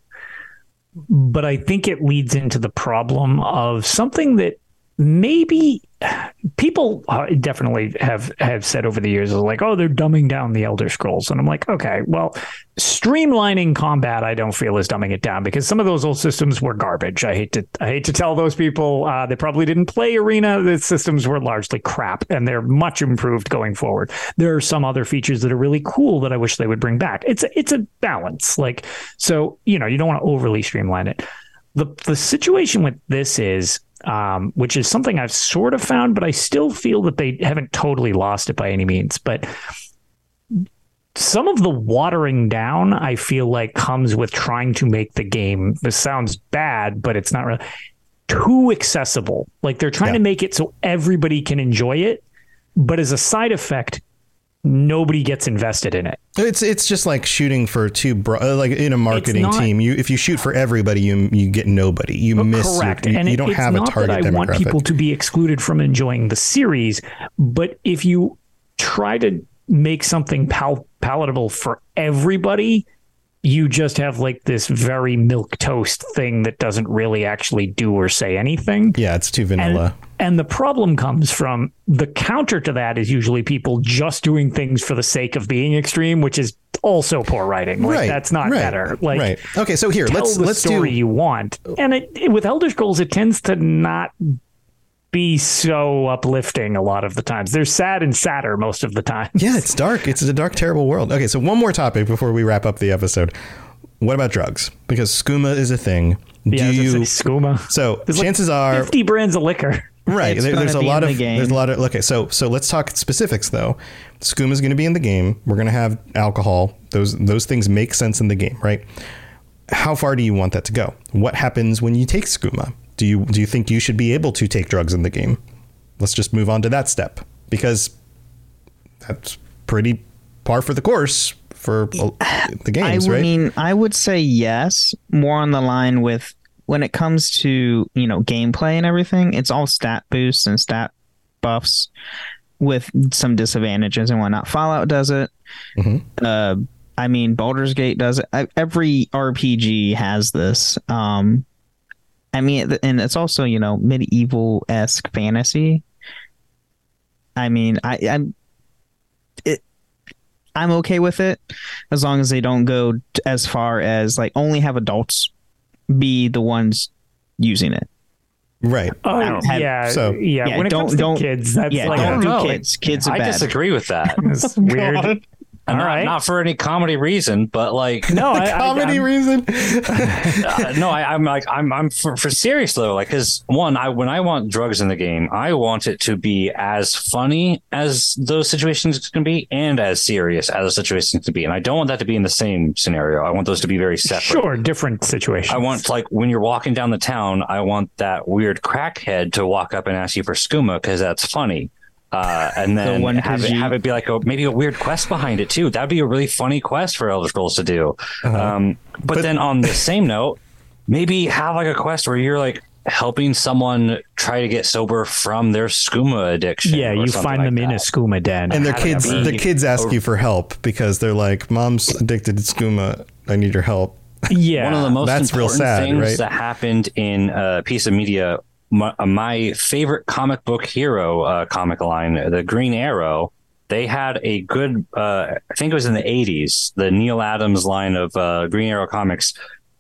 but I think it leads into the problem of something that maybe people uh, definitely have have said over the years like, oh, they're dumbing down the Elder Scrolls, and I'm like, okay, well, streamlining combat, I don't feel is dumbing it down because some of those old systems were garbage. I hate to I hate to tell those people uh, they probably didn't play Arena. The systems were largely crap, and they're much improved going forward. There are some other features that are really cool that I wish they would bring back. It's a, it's a balance, like so you know you don't want to overly streamline it. The the situation with this is um, which is something I've sort of found, but I still feel that they haven't totally lost it by any means. But some of the watering down, I feel like, comes with trying to make the game. This sounds bad, but it's not really too accessible. Like they're trying Yeah. to make it so everybody can enjoy it, but as a side effect, nobody gets invested in it. It's it's just like shooting for two bro- uh, like in a marketing not- team. You if you shoot for everybody, you you get nobody. You miss your- Correct. you, and you it- don't it's have a not target that I want people to be excluded from enjoying the series, but if you try to make something pal- palatable for everybody, you just have like this very milk toast thing that doesn't really actually do or say anything. yeah, it's too And, vanilla. and the problem comes from the counter to that is usually people just doing things for the sake of being extreme, which is also poor writing. Like right. that's not right, better. Like right. Okay, so here let's the let's story do you want. And it, it- with Elder Scrolls, it tends to not be so uplifting a lot of the times. They're sad and sadder most of the time. Yeah, it's dark. It's a dark, terrible world. Okay, so one more topic before we wrap up the episode. What about drugs? Because skooma is a thing. Yeah, I Do was gonna you? skooma. So There's like chances are, 50 brands of liquor. right? There, there's a lot of the game. there's a lot of okay. So so let's talk specifics though. Skooma is going to be in the game. We're going to have alcohol. Those those things make sense in the game, right? How far do you want that to go? What happens when you take skooma? Do you do you think you should be able to take drugs in the game? Let's just move on to that step because that's pretty par for the course for the I games, would right? I mean I would say yes, more on the line with when it comes to, you know, gameplay and everything, it's all stat boosts and stat buffs with some disadvantages and whatnot. Fallout does it. Mhm. Uh I mean Baldur's Gate does it. I, every RPG has this. Um I mean and it's also, you know, medieval esque fantasy. I mean, I, I'm it I'm okay with it as long as they don't go t- as far as like only have adults be the ones using it. right. Oh, don't have- yeah. so- yeah. Yeah, When it don't- comes to don't- kids, that's yeah, like don't a- do kids. Kids are I bad. disagree with that. it's oh, weird. And All not, right. not for any comedy reason, but like No, I, I, Comedy I'm- reason. uh, no, I, I'm like I'm I'm for, for serious though. Like, because one, I when I want drugs in the game, I want it to be as funny as those situations can be, and as serious as those situations can be. And I don't want that to be in the same scenario. I want those to be very separate. Sure, different situations. I want like when you're walking down the town, I want that weird crackhead to walk up and ask you for skooma because that's funny. Uh, and then the one have, 'cause it, you- have it be like a, maybe a weird quest behind it too. That'd be a really funny quest for Elder Scrolls to do. Um, but, But- then on the same note, maybe have like a quest where you're like helping someone try to get sober from their skooma addiction. yeah, you find like them in a skooma den. and their kids, be- the kids ask you for help because they're like, "Mom's addicted to skooma. I need your help." yeah. One of the most That's real sad, things right? that happened in a piece of media, my, uh, my favorite comic book hero uh, comic line, the Green Arrow. They had a good, uh, I think it was in the 80s, the Neal Adams line of uh, Green Arrow comics.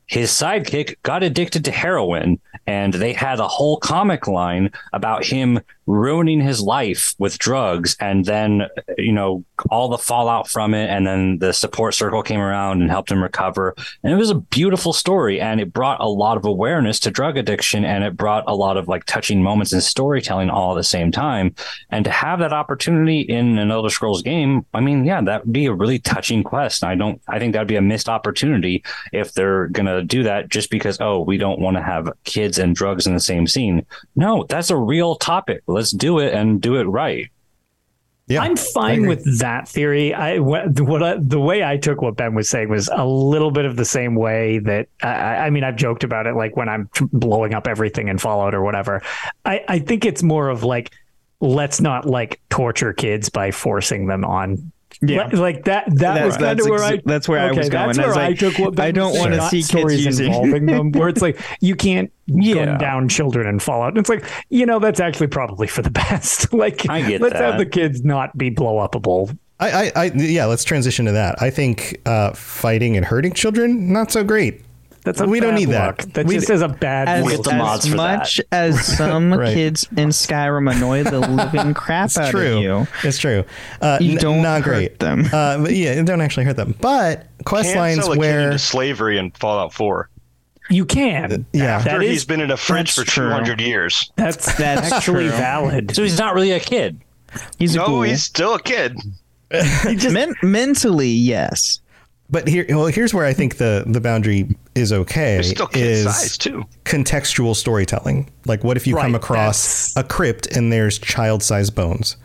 His sidekick got addicted to heroin, and they had a whole comic line about him ruining his life with drugs and then you know all the fallout from it. And then the support circle came around and helped him recover. And it was a beautiful story. And it brought a lot of awareness to drug addiction. And it brought a lot of like touching moments and storytelling all at the same time. And to have that opportunity in an elder scrolls game i mean yeah that would be a really touching quest. I don't i think that'd be a missed opportunity if they're gonna do that just because oh we don't want to have kids and drugs in the same scene. No that's a real topic let's do it and do it right Yeah, I'm fine with that theory. I what, what I, the way I took what Ben was saying was a little bit of the same way that I, I mean I've joked about it like when I'm blowing up everything in Fallout or whatever. I I think it's more of like let's not like torture kids by forcing them on. Yeah. Like- like that. That That's- was kind that's of where exa- I. that's where I was going. That's I where was I, like, took what Ben I don't wanna see kids using- involving them. Where it's like you can't Yeah. gun down children in Fallout. It's like you know that's actually probably for the best. like I get let's have the kids not be blow upable. I, I, I, yeah. Let's transition to that. I think uh, fighting and hurting children not so great. That's a We don't bad need that. look. That We- just is a bad As, We'll look. the mods as for that. much as some Right. kids in Skyrim annoy the living crap It's out true. of you, It's true. Uh, you don't not hurt great. them. Uh, but yeah, it don't actually hurt them. But quest Can't lines sell a where into slavery in Fallout 4 You can. yeah, after That he's is- been in a fridge that's for true. 200 years. That's That's actually true. valid. so he's not really a kid he's a No, ghoul. he's still a kid. Men- mentally, yes. But here, well, here's where I think the the boundary is okay. It's still kid is size too. contextual storytelling. Like, what if you come across a crypt and there's child-sized bones?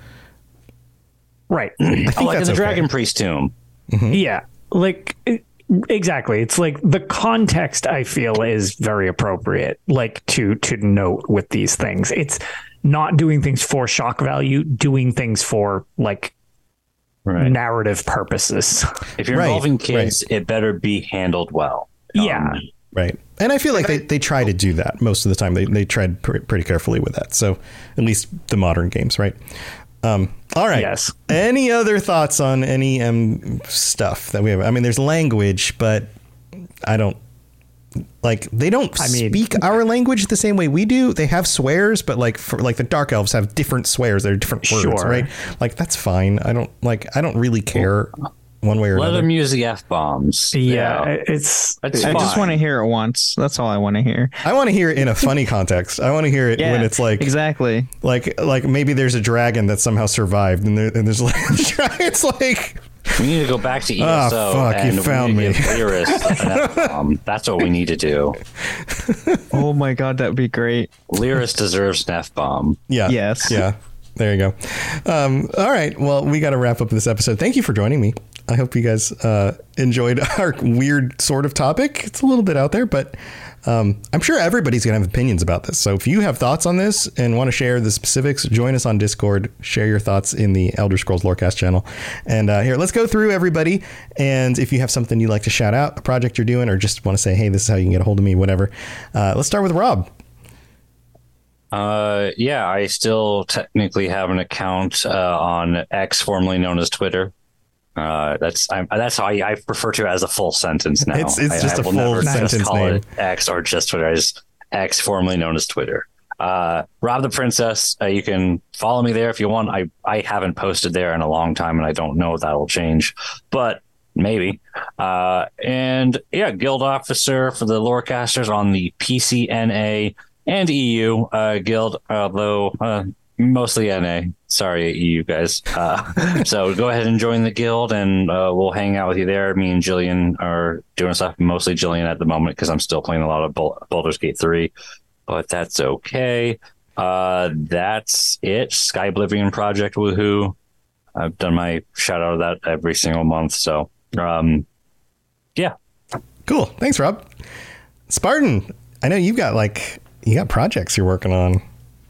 Right. Oh, like in the okay. Dragon Priest tomb. Mm-hmm. Yeah. Like exactly. It's like the context I feel is very appropriate like to to note with these things. It's not doing things for shock value, doing things for like Right. narrative purposes. If you're Right, involving kids, it better be handled well. yeah. Right. And I feel like they, they try to do that most of the time. They, they tried pr- pretty carefully with that. So at least the modern games, right? Um, all right. Yes. Any other thoughts on any um, stuff that we have? I mean, there's language, but I don't like they don't I mean- speak our language the same way we do. They have swears, but like for like the dark elves have different swears. They're different words, Sure. right? Like that's fine. I don't like. I don't really care one way or Let another. them use the f bombs. Yeah, it's That's I just want to hear it once. That's all I want to hear. I want to hear it in a funny context. I want to hear it Yeah, when it's like exactly. like like maybe there's a dragon that somehow survived and, there, and there's like it's like We need to go back to Ah, ESO fuck, you and found we need me. to give Lyris an F-bomb. That's what we need to do. Oh my god, that'd be great. Lyris deserves an F bomb. yeah Yes. yeah there you go um all right well we got to wrap up this episode thank you for joining me i hope you guys uh enjoyed our weird sort of topic it's a little bit out there but um, I'm sure everybody's gonna have opinions about this. So if you have thoughts on this and want to share the specifics, join us on Discord. Share your thoughts in the Elder Scrolls Lorecast channel. And uh, here, let's go through everybody. And if you have something you'd like to shout out, a project you're doing, or just want to say, hey, this is how you can get a hold of me, whatever. Uh, let's start with Rob. Uh, yeah, I still technically have an account uh, on X, formerly known as Twitter. Uh, that's I'm, that's how I, I refer to it as a full sentence now. It's- it's I- just I a full never just sentence call name. it X or just Twitter. I just X, formerly known as Twitter. Uh, Rob the Princess. Uh, you can follow me there if you want. I I haven't posted there in a long time, and I don't know if that'll change, but maybe. Uh, and yeah, Guild Officer for the Lorecasters on the PCNA and EU uh, Guild, although uh, mostly NA. Sorry, you guys. Uh, so go ahead and join the guild, and uh, we'll hang out with you there. Me and Jillian are doing stuff. Mostly Jillian at the moment because I'm still playing a lot of Bal- Baldur's Gate three, but that's okay. Uh, that's it. Skyblivion Project, woohoo! I've done my shout out of that every single month. So, um, yeah, Cool. Thanks, Rob. Spartan, I know you've got like you got projects you're working on.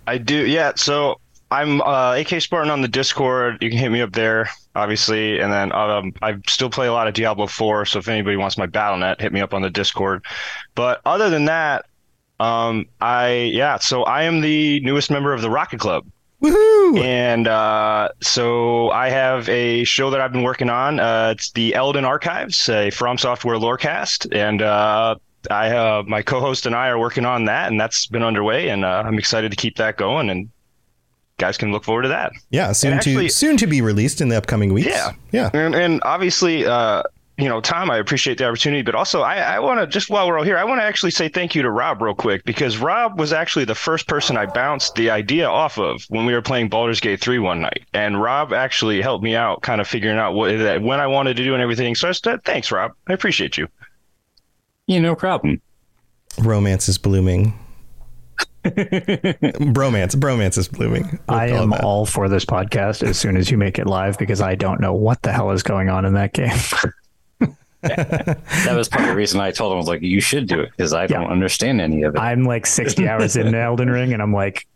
I do, yeah. So I'm uh, AK Spartan on the Discord. You can hit me up there, obviously. And then um, I still play a lot of Diablo 4. So if anybody wants my BattleNet, hit me up on the Discord. But other than that, um, I yeah. So I am the newest member of the Rocket Club. Woohoo! And uh, so I have a show that I've been working on. Uh, it's the Elden Archives, a From Software lorecast, and uh, I uh, my co-host and I are working on that, and that's been underway, and uh, I'm excited to keep that going. And guys can look forward to that. Yeah, soon actually- to soon to be released in the upcoming weeks. Yeah. Yeah. And, and obviously, uh, you know, Tom, I appreciate the opportunity, but also I, I want to just while we're all here, I want to actually say thank you to Rob real quick because Rob was actually the first person I bounced the idea off of when we were playing Baldur's Gate 3 one night. And Rob actually helped me out kind of figuring out what when I wanted to do and everything. So I said, thanks, Rob. I appreciate you. yeah, no problem. Romance is blooming. bromance, bromance is blooming. We'll I am that. all for this podcast as soon as you make it live because I don't know what the hell is going on in that game. That was part of the reason I told him I was like, you should do it because I don't understand any of it. I'm like 60 hours in Elden Ring and I'm like,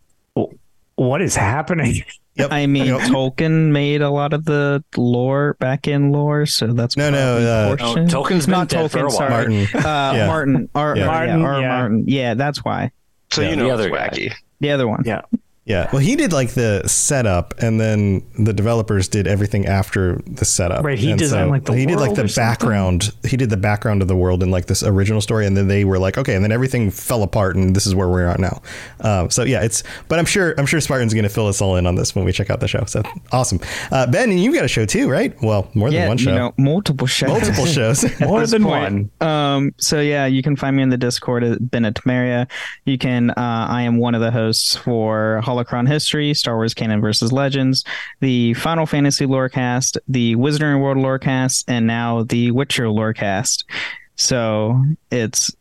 what is happening? Yep. I mean, Yep. Tolkien made a lot of the lore back in lore, so that's No, no, probably uh, No, portion. Tolkien's been not dead for a Tolkien. while. Sorry, Martin. Uh, Yeah. Martin. Ar- Yeah. yeah, Martin, R. yeah. Martin. Yeah, that's why. So Yeah. you know The it's other guy. The other one. Yeah. Yeah. Well, he did like the setup, and then the developers did everything after the setup. Right, he And designed, like, the he did like the or something? background. He did the background of the world in like this original story, and then they were like, okay, and then everything fell apart, and this is where we're at now. Um, so yeah, it's. But I'm sure I'm sure Spartan's going to fill us all in on this when we check out the show. So awesome, uh, Ben, and you've got a show too, right? Well, more than Yeah, one you show, know, multiple shows. multiple shows. More than point. one. Um, so yeah, you can find me in the Discord at Bennett Tamaria. You can, uh, I am one of the hosts for Holocron History, Star Wars Canon versus Legends, the Final Fantasy Lorecast, the Wizarding World Lorecast, and now the Witcher Lorecast. So it's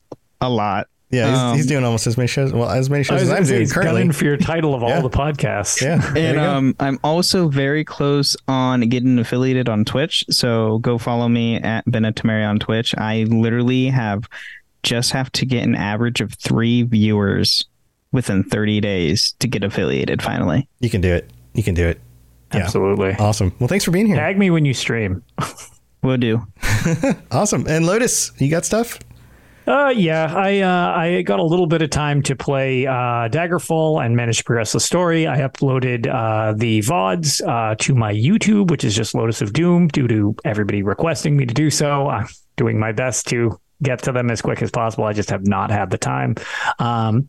a lot. Yeah, he's, Um, he's doing almost as many shows. Well, as many I shows was as gonna I'm doing he's currently. gunning for your title of Yeah. all the podcasts. Yeah, And um, I'm also very close on getting affiliated on Twitch. So go follow me at Bennett Tamari on Twitch. I literally have just have to get an average of three viewers within 30 days to get affiliated finally. you can do it. You can do it. Yeah. Absolutely. Awesome. Well, thanks for being here. Tag me when you stream. Will do. Awesome. And Lotus, you got stuff? Uh, yeah, I uh, I got a little bit of time to play uh, Daggerfall and managed to progress the story. I uploaded uh, the vods uh, to my YouTube, which is just Lotus of Doom, due to everybody requesting me to do so. I'm doing my best to get to them as quick as possible. I just have not had the time. Um,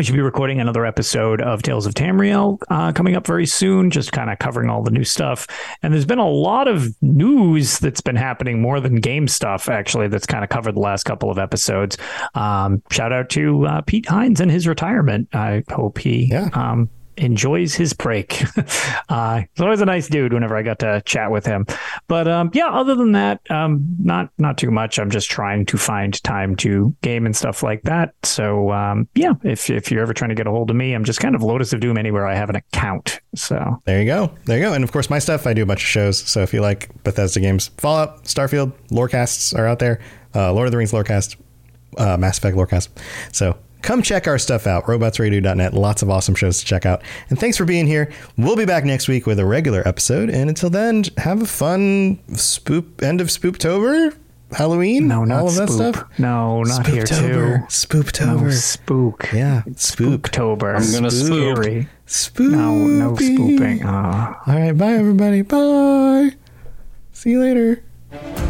we should be recording another episode of Tales of Tamriel uh, coming up very soon, just kind of covering all the new stuff. And there's been a lot of news that's been happening more than game stuff, actually, that's kind of covered the last couple of episodes. Um, shout out to uh, Pete Hines and his retirement. I hope he Yeah. um, enjoys his break. uh, he's always a nice dude whenever I got to chat with him. But um, yeah, other than that, um, not not too much. I'm just trying to find time to game and stuff like that. So um, yeah, if if you're ever trying to get a hold of me, I'm just kind of Lotus of Doom anywhere I have an account. So There you go. There you go. And of course, my stuff, I do a bunch of shows. So if you like Bethesda games, Fallout, Starfield, Lorecasts are out there. Uh, Lord of the Rings Lorecast, uh, Mass Effect Lorecast. So come check our stuff out. Robotsradio.net. Lots of awesome shows to check out. And thanks for being here. We'll be back next week with a regular episode. And until then, have a fun spoop end of Spooptober, Halloween, no, not all of that spoop. stuff. No, not here too. Spooptober. Spooptober. No, spook. yeah, spook. Spooktober. I'm gonna spook. Scary. No, no spooping. Ah. All right, bye everybody. Bye. See you later.